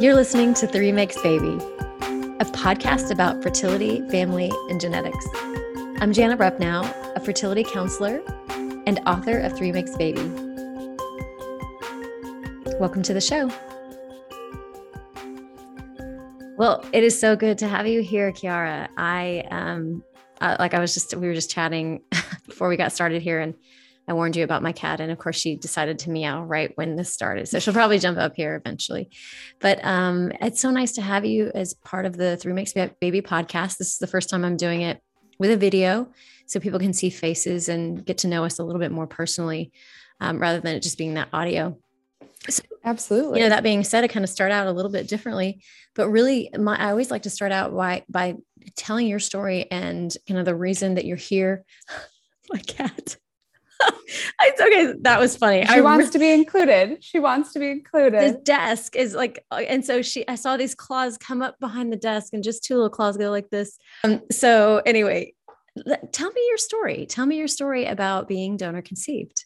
You're listening to Three Makes Baby, a podcast about fertility, family, and genetics. I'm Jana Rupnow, a fertility counselor and author of Three Makes Baby. Welcome to the show. Well, it is so good to have you here, Kiara. I um, uh, like I was just we were just chatting before we got started here, and I warned you about my cat, and of course she decided to meow right when this started. So she'll probably jump up here eventually. But um, it's so nice to have you as part of the Three Makes Baby podcast. This is the first time I'm doing it with a video, so people can see faces and get to know us a little bit more personally, um, rather than it just being that audio. So, Absolutely. You know, that being said, I kind of start out a little bit differently, but really, my, I always like to start out by by telling your story and kind of the reason that you're here. my cat it's okay. That was funny. She I wants re- to be included. She wants to be included. The desk is like, uh, and so she, I saw these claws come up behind the desk and just two little claws go like this. Um, so anyway, tell me your story. Tell me your story about being donor conceived.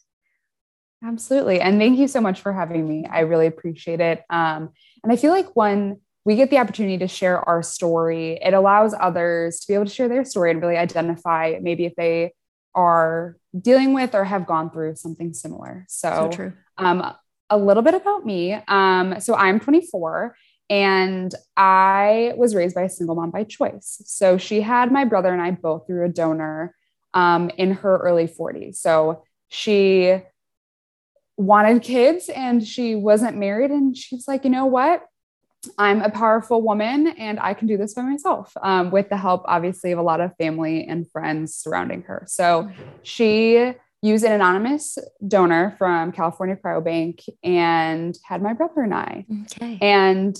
Absolutely. And thank you so much for having me. I really appreciate it. Um, and I feel like when we get the opportunity to share our story, it allows others to be able to share their story and really identify maybe if they are dealing with or have gone through something similar. So, so um, a little bit about me. Um, so I'm 24 and I was raised by a single mom by choice. So she had my brother and I both through a donor um, in her early 40s. So she wanted kids and she wasn't married. And she's like, you know what? I'm a powerful woman and I can do this by myself um, with the help, obviously, of a lot of family and friends surrounding her. So she used an anonymous donor from California Cryobank and had my brother and I. Okay. And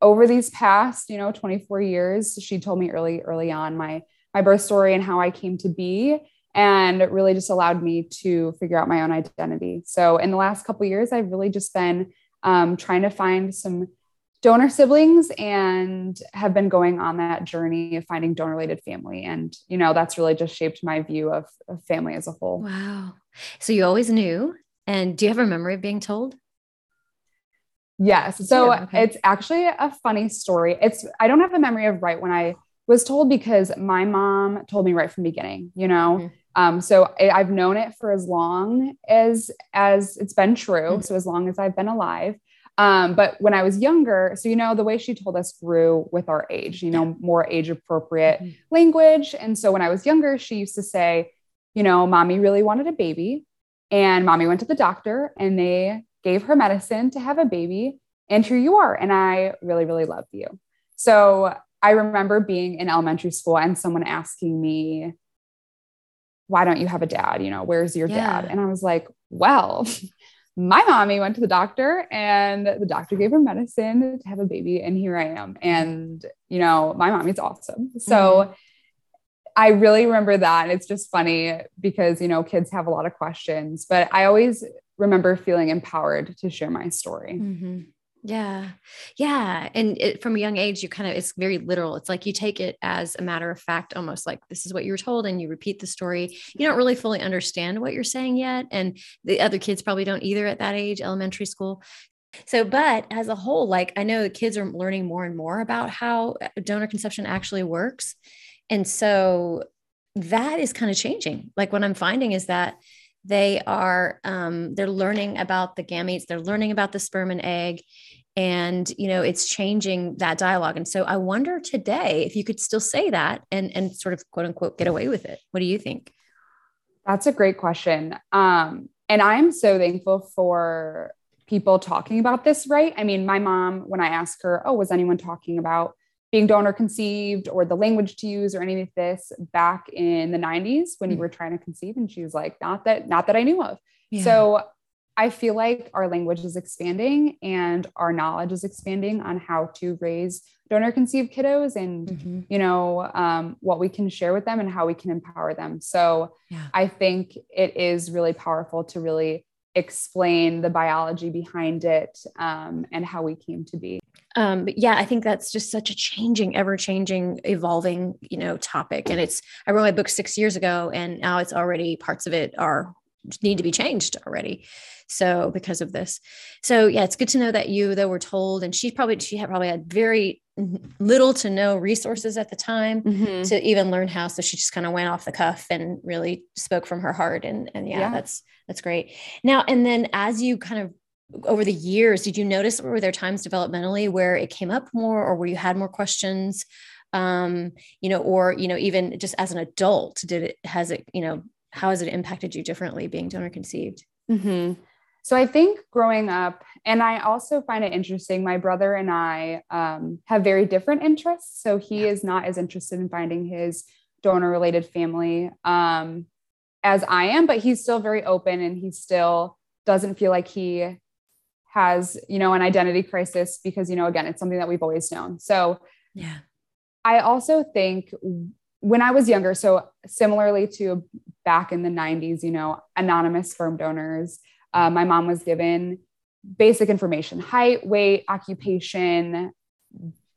over these past, you know, 24 years, she told me early, early on my my birth story and how I came to be and really just allowed me to figure out my own identity. So in the last couple years, I've really just been um, trying to find some donor siblings and have been going on that journey of finding donor related family. And, you know, that's really just shaped my view of, of family as a whole. Wow. So you always knew. And do you have a memory of being told? Yes. So yeah, okay. it's actually a funny story. It's, I don't have a memory of right when I was told because my mom told me right from the beginning, you know? Mm-hmm. Um, so I, have known it for as long as as it's been true. Mm-hmm. So as long as I've been alive. Um, but when I was younger, so you know, the way she told us grew with our age, you know, more age appropriate mm-hmm. language. And so when I was younger, she used to say, you know, mommy really wanted a baby. And mommy went to the doctor and they gave her medicine to have a baby. And here you are. And I really, really love you. So I remember being in elementary school and someone asking me, why don't you have a dad? You know, where's your yeah. dad? And I was like, well, my mommy went to the doctor and the doctor gave her medicine to have a baby and here i am and you know my mommy's awesome so mm-hmm. i really remember that and it's just funny because you know kids have a lot of questions but i always remember feeling empowered to share my story mm-hmm. Yeah. Yeah. And it, from a young age, you kind of, it's very literal. It's like you take it as a matter of fact, almost like this is what you were told, and you repeat the story. You don't really fully understand what you're saying yet. And the other kids probably don't either at that age, elementary school. So, but as a whole, like I know the kids are learning more and more about how uh, donor conception actually works. And so that is kind of changing. Like what I'm finding is that they are um, they're learning about the gametes they're learning about the sperm and egg and you know it's changing that dialogue. And so i wonder today if you could still say that and and sort of quote unquote get away with it. What do you think? That's a great question. Um and i'm so thankful for people talking about this right? I mean my mom when i asked her oh was anyone talking about being donor conceived or the language to use or any of this back in the 90s when you were trying to conceive and she was like not that not that i knew of yeah. so I feel like our language is expanding and our knowledge is expanding on how to raise donor conceived kiddos and mm-hmm. you know um, what we can share with them and how we can empower them. So yeah. I think it is really powerful to really explain the biology behind it um, and how we came to be. Um, but yeah, I think that's just such a changing, ever changing, evolving, you know, topic. And it's, I wrote my book six years ago and now it's already parts of it are need to be changed already. So because of this, so yeah, it's good to know that you though were told, and she probably she had probably had very little to no resources at the time mm-hmm. to even learn how. So she just kind of went off the cuff and really spoke from her heart. And and yeah, yeah, that's that's great. Now and then as you kind of over the years, did you notice were there times developmentally where it came up more or where you had more questions? Um, you know, or you know, even just as an adult, did it has it, you know, how has it impacted you differently being donor conceived? Mm-hmm. So I think growing up, and I also find it interesting, my brother and I um, have very different interests. So he yeah. is not as interested in finding his donor related family um, as I am, but he's still very open and he still doesn't feel like he has, you know, an identity crisis because, you know, again, it's something that we've always known. So, yeah. I also think when I was younger, so similarly to back in the 90s, you know, anonymous sperm donors, uh, my mom was given basic information height, weight, occupation,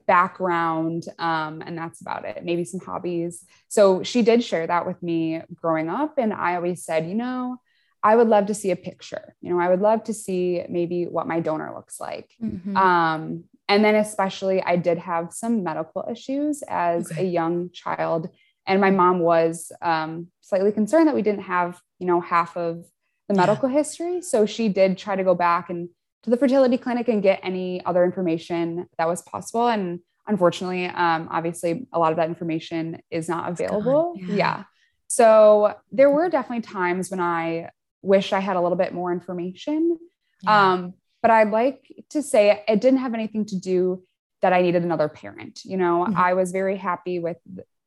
background, um, and that's about it, maybe some hobbies. So she did share that with me growing up. And I always said, you know, I would love to see a picture. You know, I would love to see maybe what my donor looks like. Mm-hmm. Um, and then, especially, I did have some medical issues as okay. a young child. And my mom was um, slightly concerned that we didn't have, you know, half of the medical yeah. history. So she did try to go back and to the fertility clinic and get any other information that was possible. And unfortunately, um, obviously, a lot of that information is not available. Yeah. yeah. So there were definitely times when I wish I had a little bit more information. Yeah. Um, but I'd like to say it didn't have anything to do that I needed another parent. You know, mm-hmm. I was very happy with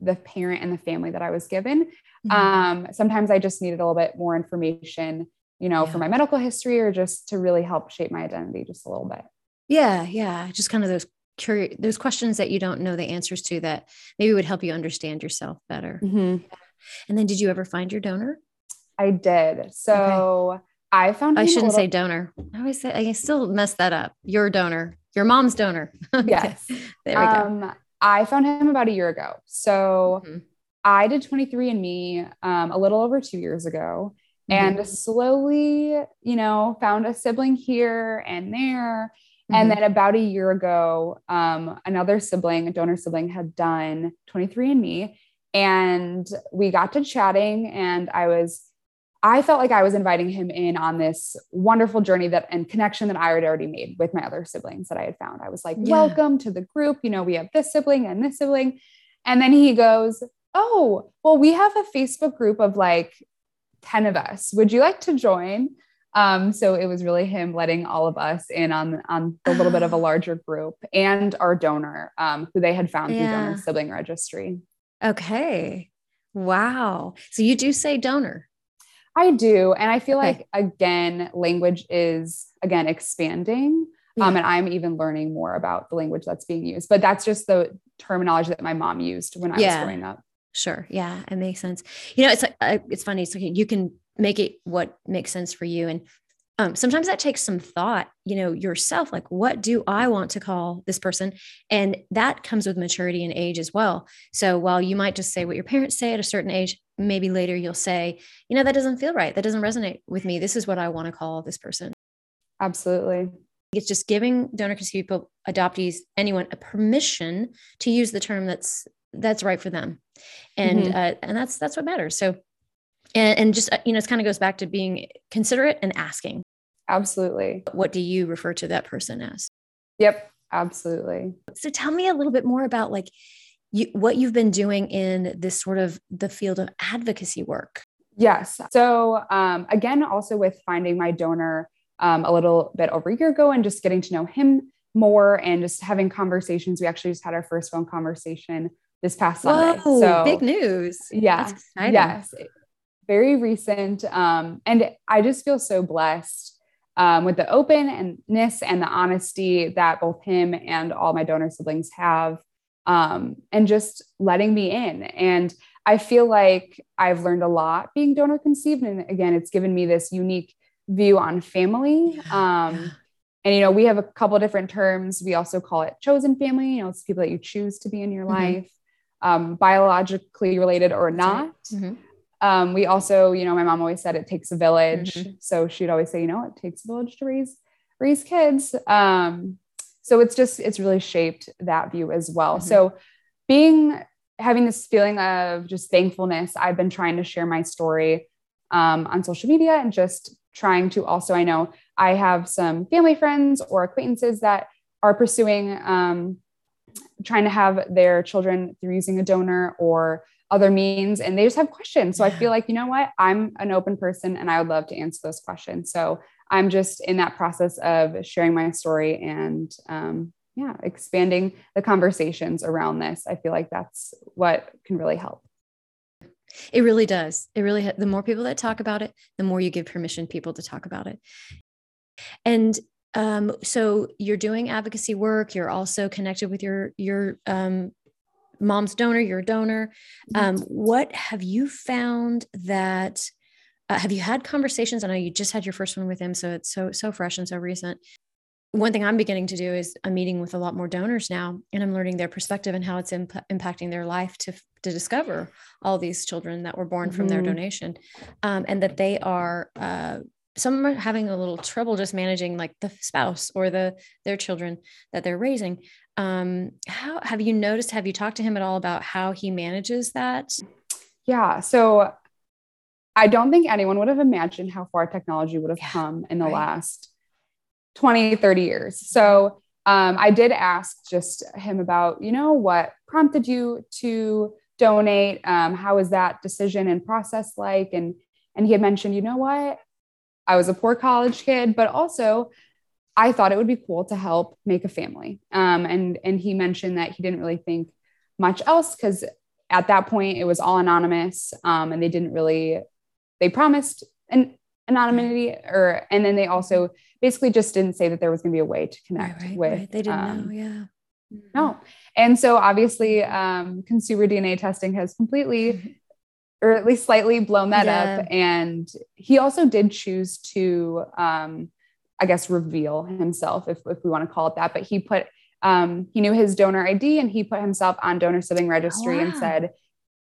the parent and the family that I was given. Mm-hmm. Um, sometimes I just needed a little bit more information, you know, yeah. for my medical history or just to really help shape my identity just a little bit. Yeah, yeah, just kind of those curious those questions that you don't know the answers to that maybe would help you understand yourself better. Mm-hmm. And then, did you ever find your donor? I did. So okay. I found. I shouldn't little- say donor. I always say I still mess that up. Your donor, your mom's donor. yes. there we um, go. I found him about a year ago. So mm-hmm. I did 23andMe um, a little over two years ago, mm-hmm. and slowly, you know, found a sibling here and there. Mm-hmm. And then about a year ago, um, another sibling, a donor sibling, had done 23andMe, and we got to chatting, and I was I felt like I was inviting him in on this wonderful journey that and connection that I had already made with my other siblings that I had found. I was like, yeah. welcome to the group. You know, we have this sibling and this sibling. And then he goes, Oh, well, we have a Facebook group of like 10 of us. Would you like to join? Um, so it was really him letting all of us in on, on a little bit of a larger group and our donor, um, who they had found yeah. through donor sibling registry. Okay. Wow. So you do say donor. I do. And I feel okay. like, again, language is, again, expanding. Yeah. Um, and I'm even learning more about the language that's being used. But that's just the terminology that my mom used when I yeah. was growing up. Sure. Yeah, it makes sense. You know, it's like uh, it's funny. It's like you can make it what makes sense for you, and um, sometimes that takes some thought. You know, yourself. Like, what do I want to call this person? And that comes with maturity and age as well. So while you might just say what your parents say at a certain age, maybe later you'll say, you know, that doesn't feel right. That doesn't resonate with me. This is what I want to call this person. Absolutely. It's just giving donor conceived people, adoptees, anyone a permission to use the term that's that's right for them, and mm-hmm. uh, and that's that's what matters. So, and, and just uh, you know, it kind of goes back to being considerate and asking. Absolutely. What do you refer to that person as? Yep, absolutely. So tell me a little bit more about like you, what you've been doing in this sort of the field of advocacy work. Yes. So um, again, also with finding my donor um, a little bit over a year ago and just getting to know him more and just having conversations. We actually just had our first phone conversation this past Sunday. Whoa, so big news. Yeah. Yes. Very recent. Um, and I just feel so blessed um, with the openness and the honesty that both him and all my donor siblings have um, and just letting me in. And I feel like I've learned a lot being donor conceived. And again, it's given me this unique view on family. Um, and, you know, we have a couple different terms. We also call it chosen family, you know, it's people that you choose to be in your mm-hmm. life, um, biologically related or not. Mm-hmm. um, we also, you know, my mom always said it takes a village. Mm-hmm. So she'd always say, you know, it takes a village to raise raise kids. Um, so it's just it's really shaped that view as well. Mm-hmm. So being having this feeling of just thankfulness, I've been trying to share my story um, on social media and just trying to also, I know I have some family friends or acquaintances that are pursuing um, trying to have their children through using a donor or other means and they just have questions so i feel like you know what i'm an open person and i would love to answer those questions so i'm just in that process of sharing my story and um, yeah expanding the conversations around this i feel like that's what can really help it really does it really the more people that talk about it the more you give permission people to talk about it and um, so you're doing advocacy work you're also connected with your your um, mom's donor, your donor. Mm-hmm. Um, what have you found that? Uh, have you had conversations? I know you just had your first one with him, so it's so so fresh and so recent. One thing I'm beginning to do is I'm meeting with a lot more donors now, and I'm learning their perspective and how it's imp- impacting their life to to discover all these children that were born mm-hmm. from their mm-hmm. donation, um, and that they are uh, some are having a little trouble just managing like the spouse or the their children that they're raising um how have you noticed have you talked to him at all about how he manages that yeah so i don't think anyone would have imagined how far technology would have yeah, come in the right. last 20 30 years so um, i did ask just him about you know what prompted you to donate um, how was that decision and process like and and he had mentioned you know what I was a poor college kid, but also I thought it would be cool to help make a family. Um, and and he mentioned that he didn't really think much else because at that point it was all anonymous, um, and they didn't really they promised an anonymity or and then they also basically just didn't say that there was going to be a way to connect right, right, with. Right. They didn't um, know, yeah. No. And so obviously, um, consumer DNA testing has completely or at least slightly blown that yeah. up. And he also did choose to, um, I guess, reveal himself, if, if we want to call it that. But he put, um, he knew his donor ID and he put himself on donor sibling registry oh, wow. and said,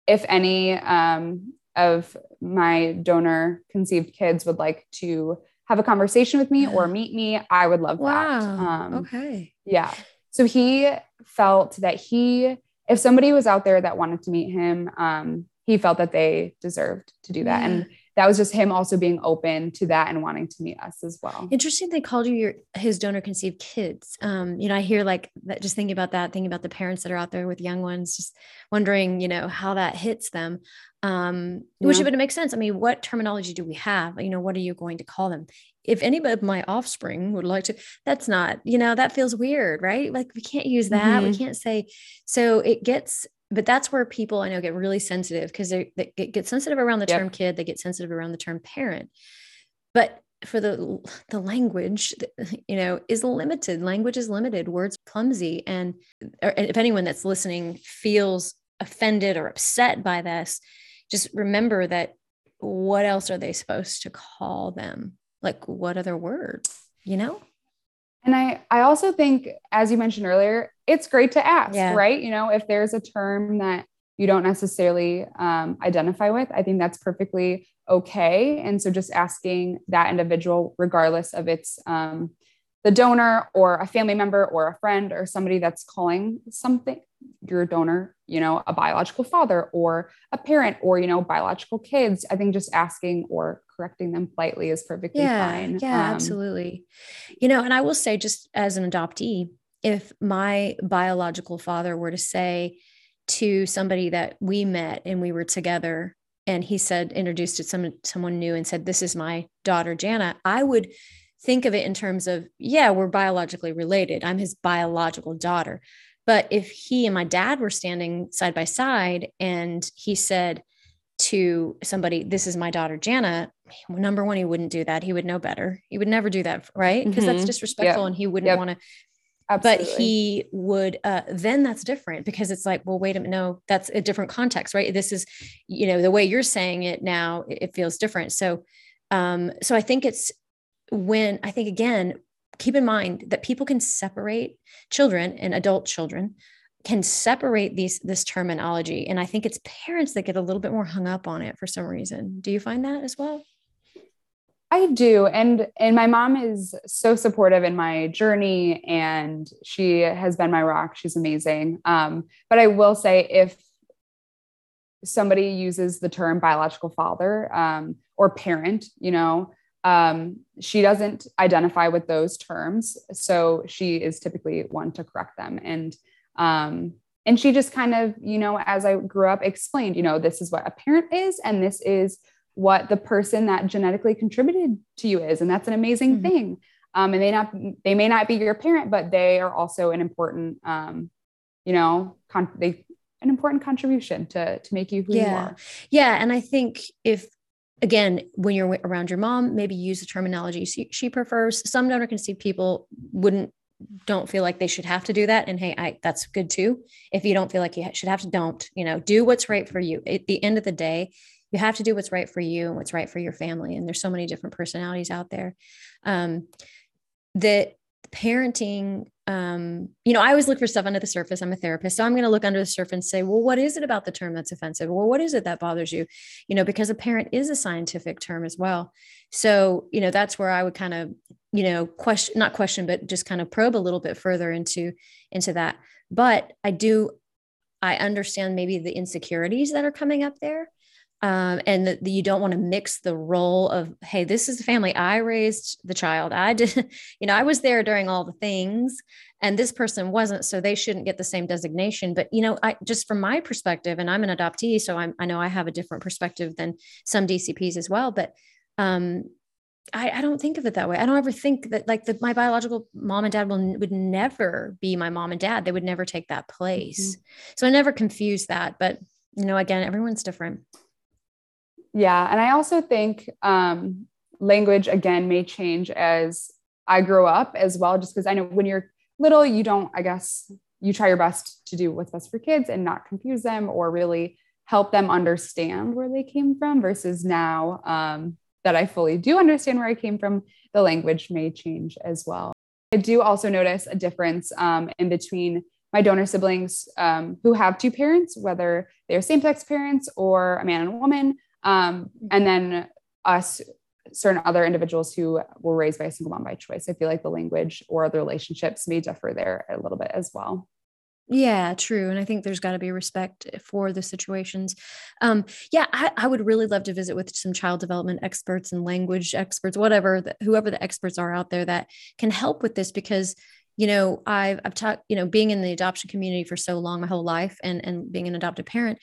if any um, of my donor conceived kids would like to have a conversation with me or meet me, I would love wow. that. Um, okay. Yeah. So he felt that he, if somebody was out there that wanted to meet him, um, he felt that they deserved to do that. Yeah. And that was just him also being open to that and wanting to meet us as well. Interesting. They called you your his donor conceived kids. Um, you know, I hear like that just thinking about that, thinking about the parents that are out there with young ones, just wondering, you know, how that hits them. Um, yeah. which would make sense. I mean, what terminology do we have? You know, what are you going to call them? If any of my offspring would like to, that's not, you know, that feels weird, right? Like we can't use that. Mm-hmm. We can't say so it gets but that's where people I know get really sensitive because they, they, get sensitive around the yep. term kid, they get sensitive around the term parent. But for the the language, you know, is limited. Language is limited. Words clumsy, and if anyone that's listening feels offended or upset by this, just remember that what else are they supposed to call them? Like what other words? You know. And I, I also think, as you mentioned earlier, it's great to ask, yeah. right? You know, if there's a term that you don't necessarily um, identify with, I think that's perfectly okay. And so just asking that individual, regardless of its um, the donor or a family member or a friend or somebody that's calling something your donor, you know, a biological father or a parent or, you know, biological kids. I think just asking or correcting them politely is perfectly yeah, fine. Yeah, um, absolutely. You know, and I will say, just as an adoptee, if my biological father were to say to somebody that we met and we were together, and he said, introduced to some, someone new and said, This is my daughter, Jana, I would think of it in terms of, yeah, we're biologically related. I'm his biological daughter. But if he and my dad were standing side by side and he said to somebody, This is my daughter, Jana, number one, he wouldn't do that. He would know better. He would never do that, right? Because mm-hmm. that's disrespectful and he wouldn't yep. want to. Absolutely. But he would, uh, then that's different because it's like, well, wait a minute, no, that's a different context, right? This is, you know, the way you're saying it now, it, it feels different. So, um, so I think it's when I think again, keep in mind that people can separate children and adult children can separate these this terminology and i think it's parents that get a little bit more hung up on it for some reason do you find that as well I do. And and my mom is so supportive in my journey and she has been my rock. She's amazing. Um, but I will say if somebody uses the term biological father um, or parent, you know, um, she doesn't identify with those terms. So she is typically one to correct them. And um, and she just kind of, you know, as I grew up, explained, you know, this is what a parent is, and this is what the person that genetically contributed to you is, and that's an amazing mm-hmm. thing. Um, and they not they may not be your parent, but they are also an important, um, you know, con- they an important contribution to to make you who yeah. you are. Yeah, and I think if again when you're around your mom, maybe use the terminology she, she prefers. Some donor conceived people wouldn't don't feel like they should have to do that and hey I, that's good too. If you don't feel like you should have to don't you know do what's right for you. At the end of the day you have to do what's right for you and what's right for your family and there's so many different personalities out there. Um, that parenting um, you know i always look for stuff under the surface. I'm a therapist so i'm going to look under the surface and say well what is it about the term that's offensive? Well what is it that bothers you? You know because a parent is a scientific term as well. So you know that's where i would kind of you know question not question but just kind of probe a little bit further into into that. But i do i understand maybe the insecurities that are coming up there um, and that you don't want to mix the role of hey this is the family i raised the child i did you know i was there during all the things and this person wasn't so they shouldn't get the same designation but you know i just from my perspective and i'm an adoptee so I'm, i know i have a different perspective than some dcps as well but um, I, I, don't think of it that way. I don't ever think that like the, my biological mom and dad will would never be my mom and dad. They would never take that place. Mm-hmm. So I never confuse that. But you know, again, everyone's different. Yeah, and I also think um, language again may change as I grow up as well. Just because I know when you're little, you don't. I guess you try your best to do what's best for kids and not confuse them or really help them understand where they came from. Versus now, um, that I fully do understand where I came from, the language may change as well. I do also notice a difference um, in between my donor siblings um, who have two parents, whether they're same sex parents or a man and a woman, um, and then us, certain other individuals who were raised by a single mom by choice. I feel like the language or the relationships may differ there a little bit as well. Yeah, true. And I think there's got to be respect for the situations. Um, yeah, I, I, would really love to visit with some child development experts and language experts, whatever, the, whoever the experts are out there that can help with this because you know i've i've talked you know being in the adoption community for so long my whole life and and being an adopted parent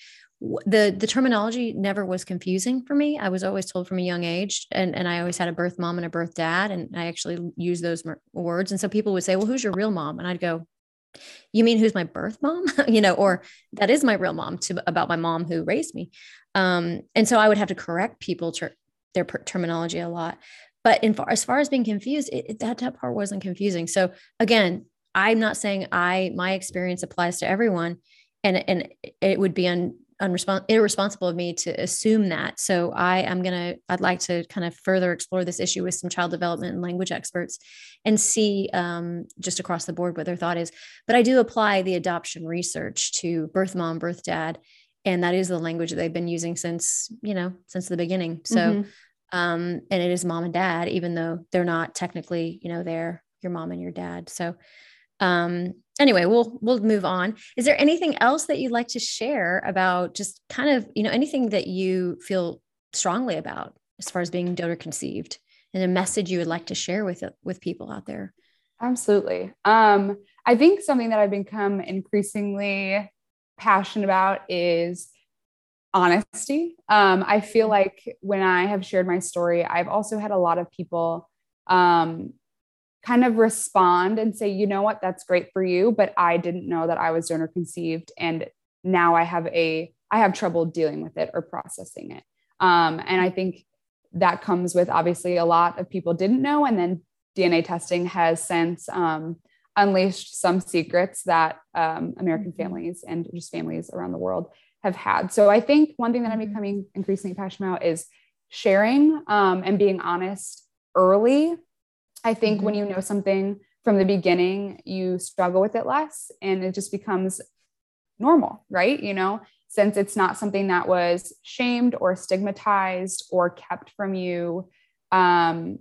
the the terminology never was confusing for me. I was always told from a young age and and i always had a birth mom and a birth dad and i actually use those words. And so people would say well who's your real mom? And i'd go you mean who's my birth mom? You know or that is my real mom to about my mom who raised me. Um, and so i would have to correct people to their per- terminology a lot. But in far, as far as being confused it, it, that, that part wasn't confusing. So again i'm not saying i my experience applies to everyone and and it would be un, unrespons- irresponsible of me to assume that. So I am going to, I'd like to kind of further explore this issue with some child development and language experts and see um, just across the board what their thought is. But I do apply the adoption research to birth mom, birth dad. And that is the language that they've been using since, you know, since the beginning. So, mm-hmm. um, and it is mom and dad, even though they're not technically, you know, they're your mom and your dad. So, um, anyway, we'll we'll move on. Is there anything else that you'd like to share about just kind of you know anything that you feel strongly about as far as being donor conceived and a message you would like to share with with people out there? Absolutely. Um, I think something that I've become increasingly passionate about is honesty. Um, I feel mm-hmm. like when I have shared my story, I've also had a lot of people um, kind of respond and say, you know what, that's great for you, but I didn't know that I was donor conceived. And now I have a, I have trouble dealing with it or processing it. Um, and I think that comes with obviously a lot of people didn't know. And then DNA testing has since um, unleashed some secrets that um, American mm-hmm. families and just families around the world have had. So I think one thing that I'm mm-hmm. becoming increasingly passionate about is sharing um, and being honest early I think mm-hmm. when you know something from the beginning, you struggle with it less and it just becomes normal, right? You know, since it's not something that was shamed or stigmatized or kept from you. Um,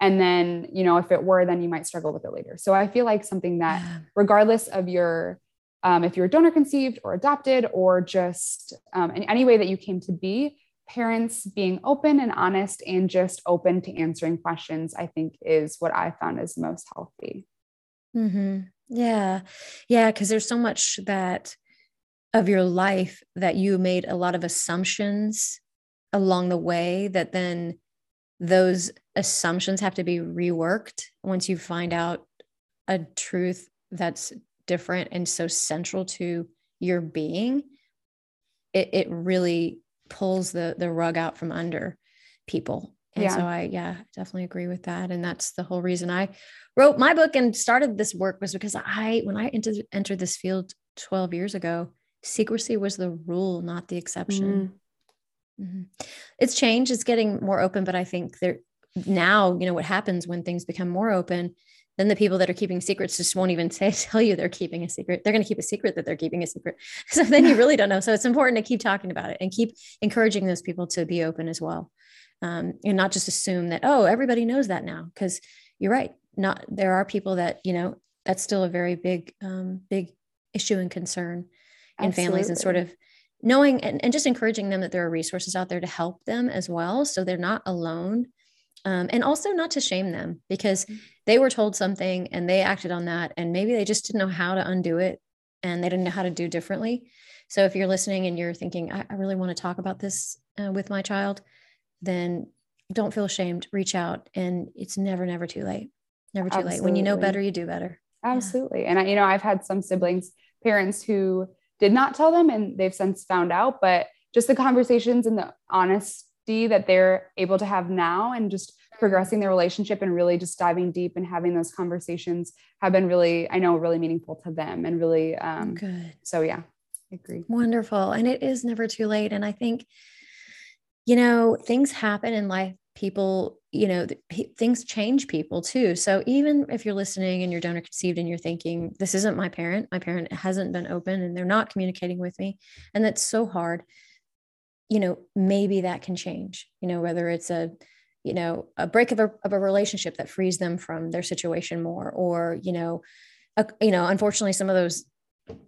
and then, you know, if it were, then you might struggle with it later. So I feel like something that, regardless of your, um, if you're donor conceived or adopted or just um, in any way that you came to be, parents being open and honest and just open to answering questions, I think is what I found is most healthy. Mm-hmm. Yeah. Yeah. Cause there's so much that of your life that you made a lot of assumptions along the way that then those assumptions have to be reworked once you find out a truth that's different and so central to your being it, it really pulls the the rug out from under people and yeah. so i yeah definitely agree with that and that's the whole reason i wrote my book and started this work was because i when i entered, entered this field 12 years ago secrecy was the rule not the exception mm. mm-hmm. it's changed it's getting more open but i think there now you know what happens when things become more open then the people that are keeping secrets just won't even say tell you they're keeping a secret. They're going to keep a secret that they're keeping a secret. So then you really don't know. So it's important to keep talking about it and keep encouraging those people to be open as well. Um, and not just assume that oh everybody knows that now because you're right. Not there are people that you know that's still a very big um, big issue and concern in Absolutely. families and sort of knowing and, and just encouraging them that there are resources out there to help them as well. So they're not alone. Um, and also not to shame them because mm. They were told something and they acted on that and maybe they just didn't know how to undo it and they didn't know how to do differently so if you're listening and you're thinking i, I really want to talk about this uh, with my child then don't feel ashamed reach out and it's never never too late never too Absolutely. late when you know better you do better Absolutely. Yeah. And I, you know, I've had some siblings, parents who did not tell them and they've since found out, but just the conversations and the honesty that they're able to have now and just progressing their relationship and really just diving deep and having those conversations have been really, I know, really meaningful to them and really um, good. So, yeah, I agree. Wonderful. And it is never too late. And I think, you know, things happen in life. People, you know, things change people too. So even if you're listening and you're donor conceived and you're thinking, this isn't my parent, my parent hasn't been open and they're not communicating with me, and that's so hard, you know, maybe that can change, you know, whether it's a, you know a break of a, of a relationship that frees them from their situation more or you know a, you know unfortunately some of those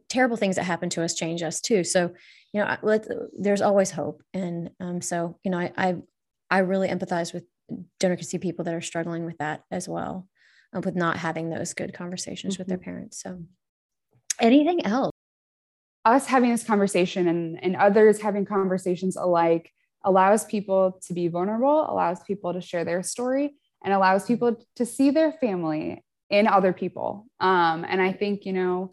terrible things that happen to us change us too so you know let, there's always hope and um, so you know I, I, I really empathize with donor conceived people that are struggling with that as well uh, with not having those good conversations mm-hmm. with their mm-hmm. parents so anything else us having this conversation and, and others having conversations alike allows people to be vulnerable, allows people to share their story, and allows people to see their family in other people. Um, and I think, you know,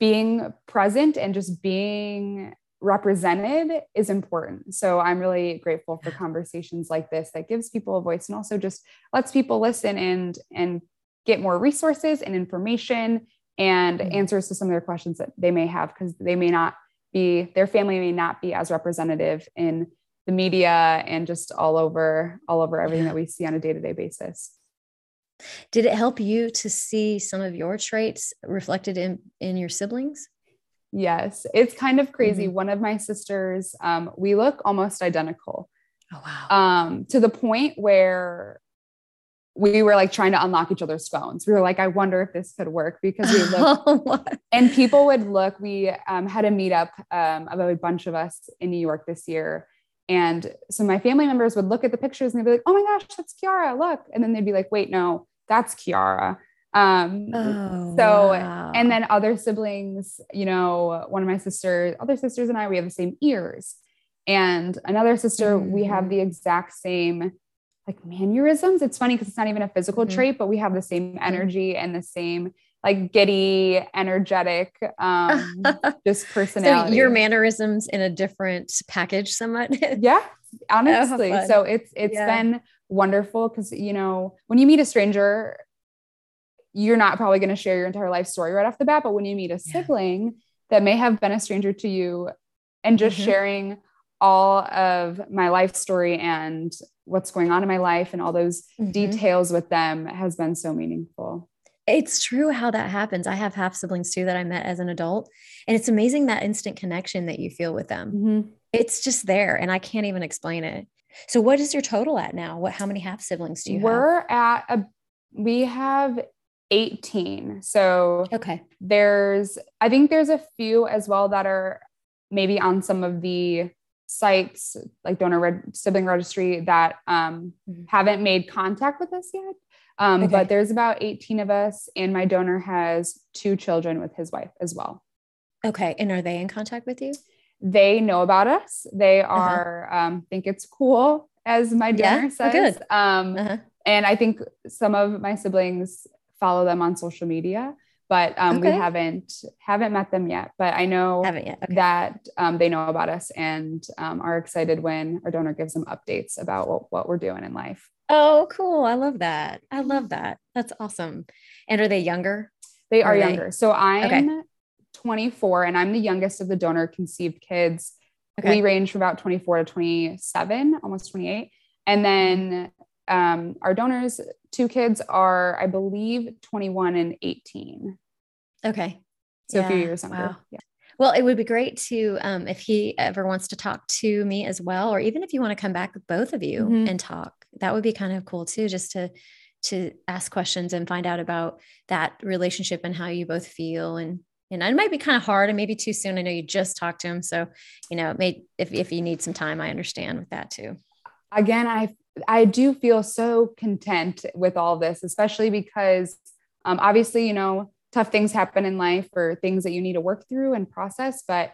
being present and just being represented is important. So I'm really grateful for conversations like this that gives people a voice and also just lets people listen and and get more resources and information and mm-hmm. answers to some of their questions that they may have because they may not be their family may not be as representative in the media and just all over all over everything that we see on a day-to-day basis. Did it help you to see some of your traits reflected in in your siblings? Yes. It's kind of crazy. Mm-hmm. one of my sisters um, we look almost identical. Oh wow. Um, to the point where we were like trying to unlock each other's phones. We were like, I wonder if this could work because we looked, and people would look. We um, had a meetup um, of a bunch of us in New York this year. And so my family members would look at the pictures and they'd be like, oh my gosh, that's Kiara, look. And then they'd be like, wait, no, that's Kiara. Um, oh, so, wow. and then other siblings, you know, one of my sisters, other sisters and I, we have the same ears. And another sister, mm-hmm. we have mm. the exact same like mannerisms. It's funny because it's not even a physical mm-hmm. trait, but we have the same energy and the same like giddy, energetic, um, just personality. So your mannerisms in a different package, somewhat. yeah, honestly. Oh, so it's it's yeah. been wonderful because you know when you meet a stranger, you're not probably going to share your entire life story right off the bat, but when you meet a sibling yeah. that may have been a stranger to you, and just mm-hmm. sharing all of my life story and what's going on in my life and all those mm-hmm. details with them has been so meaningful. it's true how that happens. I have half siblings too that I met as an adult. And it's amazing that instant connection that you feel with them. Mm-hmm. It's just there and I can't even explain it. So what is your total at now? What how many half siblings do you have? We're have? at a we have 18. So okay. There's I think there's a few as well that are maybe on some of the sites like donor Red sibling registry that um, mm-hmm. haven't made contact with us yet. Um, okay. But there's about 18 of us, and my donor has two children with his wife as well. Okay. And are they in contact with you? They know about us. They uh-huh. are, uh-huh. um, think it's cool, as my donor yeah? Oh, says. Oh, um, uh-huh. And I think some of my siblings follow them on social media but um, okay. we haven't haven't met them yet. But I know okay. that um, they know about us and um, are excited when our donor gives them updates about what, what we're doing in life. Oh, cool! I love that. I love that. That's awesome. And are they younger? They are, are younger. They? So I'm okay. 24, and I'm the youngest of the donor conceived kids. We range from about 24 to 27, almost 28. And then um, our donors, two kids are, I believe, 21 and 18. Okay. So yeah. a few years younger. Wow. Yeah. Well, it would be great to, um, if he ever wants to talk to me as well, or even if you want to come back with both of you mm-hmm. and talk, that would be kind of cool too, just to to ask questions and find out about that relationship and how you both feel and and it might be kind of hard and maybe too soon. I know you just talked to him, so you know, may, if if you need some time, I understand with that too. Again, I I do feel so content with all this, especially because um, obviously, you know, tough things happen in life or things that you need to work through and process. But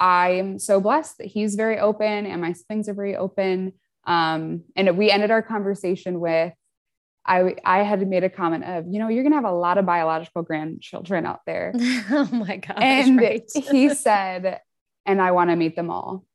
I am so blessed that he's very open and my siblings are very open. Um, and we ended our conversation with I, I had made a comment of, you know, you're going to have a lot of biological grandchildren out there. oh my God. And right. he said, and I want to meet them all.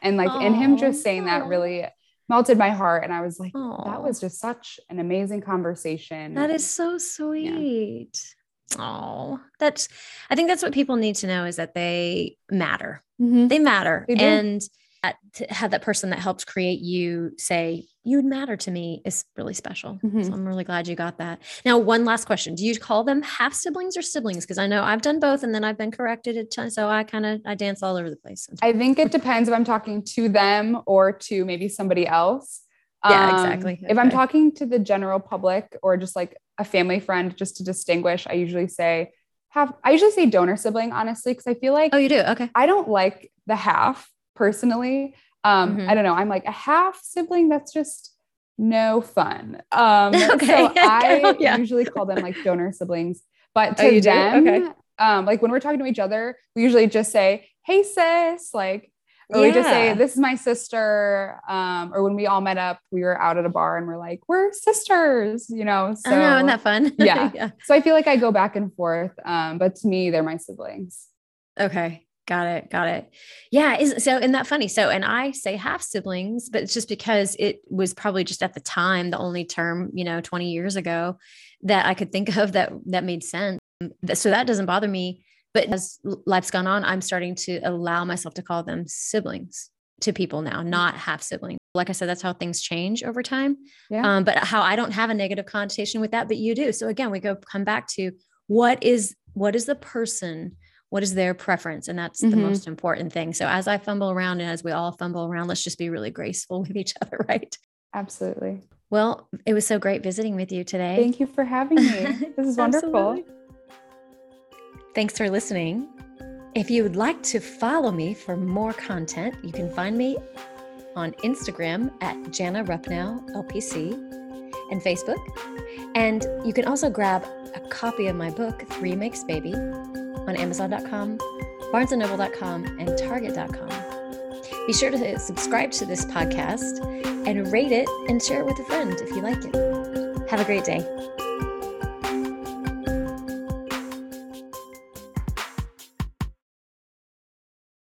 And like, and him just saying that really melted my heart. And I was like, Aww. that was just such an amazing conversation. That is so sweet. Yeah. Oh, that's, I think that's what people need to know is that they matter. Mm-hmm. They matter. They and that, to have that person that helps create you say, you matter to me is really special. Mm-hmm. So I'm really glad you got that. Now, one last question. Do you call them half siblings or siblings? Because I know I've done both and then I've been corrected at times. So I kind of, I dance all over the place. I think it depends if I'm talking to them or to maybe somebody else. Yeah, um, exactly. Okay. If I'm talking to the general public or just like a family friend, just to distinguish, I usually say have, I usually say donor sibling, honestly, because I feel like, oh, you do? Okay. I don't like the half personally. Um, mm-hmm. I don't know. I'm like a half sibling. That's just no fun. Um, okay. So I yeah. usually call them like donor siblings, but oh, to oh, them, okay. um, like when we're talking to each other, we usually just say, Hey sis, like, or yeah. we just say, This is my sister. Um, or when we all met up, we were out at a bar and we're like, We're sisters, you know? So, oh, isn't that fun? yeah. yeah. So I feel like I go back and forth. Um, but to me, they're my siblings. Okay. Got it. Got it. Yeah. Is so isn't that funny? So, and I say half siblings, but it's just because it was probably just at the time the only term, you know, 20 years ago that I could think of that that made sense. So that doesn't bother me. But as life's gone on, I'm starting to allow myself to call them siblings to people now, not half siblings. Like I said, that's how things change over time. Yeah. Um, but how I don't have a negative connotation with that, but you do. So again, we go come back to what is what is the person what is their preference and that's mm-hmm. the most important thing so as i fumble around and as we all fumble around let's just be really graceful with each other right absolutely well it was so great visiting with you today thank you for having me this is wonderful thanks for listening if you would like to follow me for more content you can find me on instagram at jana rupnow lpc and facebook and you can also grab a copy of my book three makes baby on Amazon.com, BarnesandNoble.com, and Target.com. Be sure to subscribe to this podcast and rate it and share it with a friend if you like it. Have a great day.